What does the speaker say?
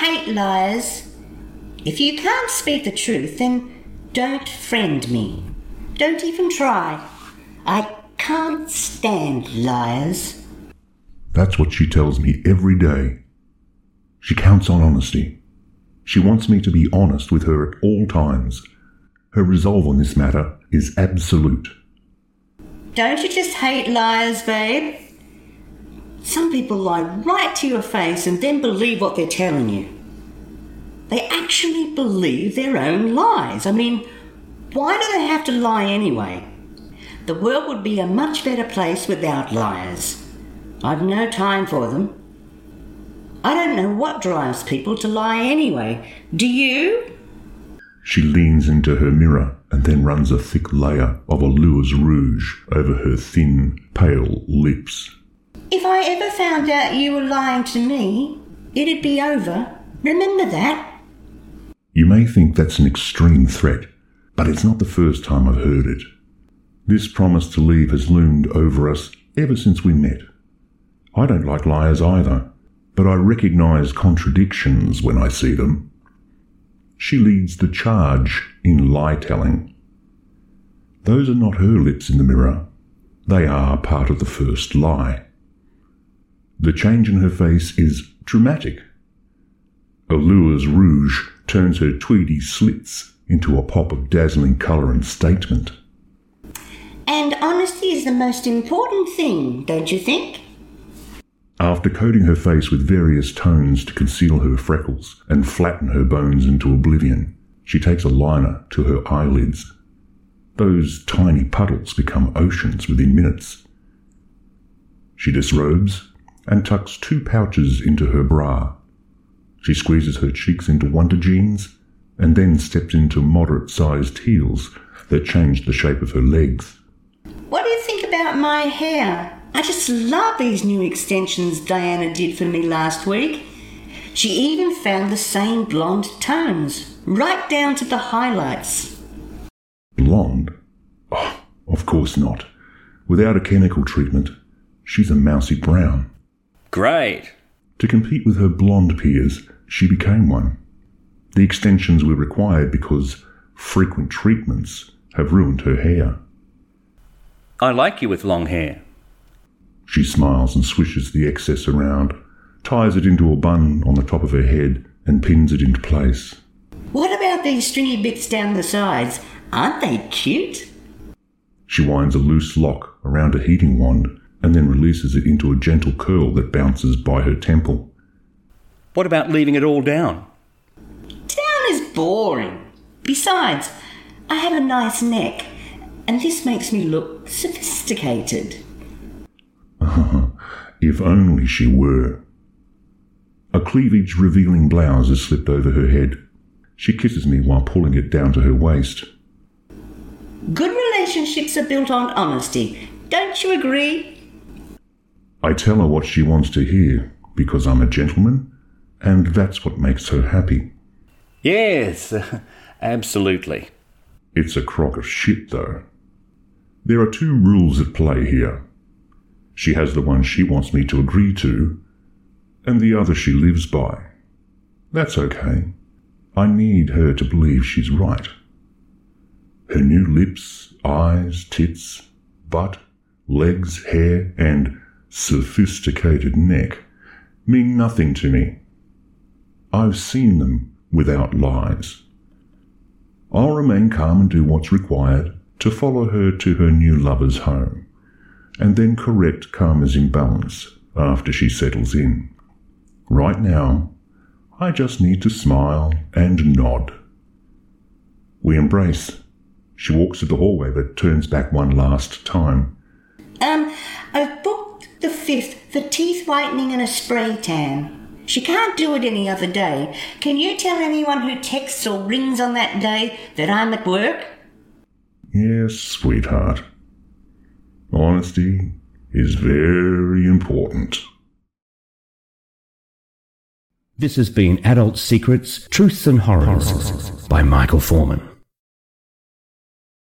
hate liars. If you can't speak the truth, then don't friend me. Don't even try. I can't stand liars. That's what she tells me every day. She counts on honesty. She wants me to be honest with her at all times. Her resolve on this matter is absolute. Don't you just hate liars, babe? Some people lie right to your face and then believe what they're telling you. They actually believe their own lies. I mean, why do they have to lie anyway? The world would be a much better place without liars. I've no time for them. I don't know what drives people to lie anyway. Do you? She leans into her mirror and then runs a thick layer of a Allure's Rouge over her thin, pale lips. If I ever found out you were lying to me, it'd be over. Remember that? You may think that's an extreme threat, but it's not the first time I've heard it. This promise to leave has loomed over us ever since we met. I don't like liars either, but I recognize contradictions when I see them. She leads the charge in lie telling. Those are not her lips in the mirror. They are part of the first lie. The change in her face is dramatic. Allure's Rouge turns her tweedy slits into a pop of dazzling colour and statement. And honesty is the most important thing, don't you think? After coating her face with various tones to conceal her freckles and flatten her bones into oblivion, she takes a liner to her eyelids. Those tiny puddles become oceans within minutes. She disrobes and tucks two pouches into her bra. She squeezes her cheeks into wonder jeans and then steps into moderate sized heels that change the shape of her legs. What do you think about my hair? I just love these new extensions Diana did for me last week. She even found the same blonde tones, right down to the highlights. Blonde? Oh, of course not. Without a chemical treatment, she's a mousy brown. Great. To compete with her blonde peers, she became one. The extensions were required because frequent treatments have ruined her hair. I like you with long hair. She smiles and swishes the excess around, ties it into a bun on the top of her head, and pins it into place. What about these stringy bits down the sides? Aren't they cute? She winds a loose lock around a heating wand and then releases it into a gentle curl that bounces by her temple. What about leaving it all down? Down is boring. Besides, I have a nice neck, and this makes me look sophisticated. if only she were. A cleavage revealing blouse is slipped over her head. She kisses me while pulling it down to her waist. Good relationships are built on honesty. Don't you agree? I tell her what she wants to hear because I'm a gentleman, and that's what makes her happy. Yes, absolutely. It's a crock of shit, though. There are two rules at play here. She has the one she wants me to agree to, and the other she lives by. That's okay. I need her to believe she's right. Her new lips, eyes, tits, butt, legs, hair, and sophisticated neck mean nothing to me. I've seen them without lies. I'll remain calm and do what's required to follow her to her new lover's home, and then correct Karma's imbalance after she settles in. Right now, I just need to smile and nod. We embrace. She walks to the hallway but turns back one last time. Um, I've booked the fifth for teeth whitening and a spray tan. She can't do it any other day. Can you tell anyone who texts or rings on that day that I'm at work? Yes, sweetheart. Honesty is very important. This has been Adult Secrets, Truths and Horrors by Michael Foreman.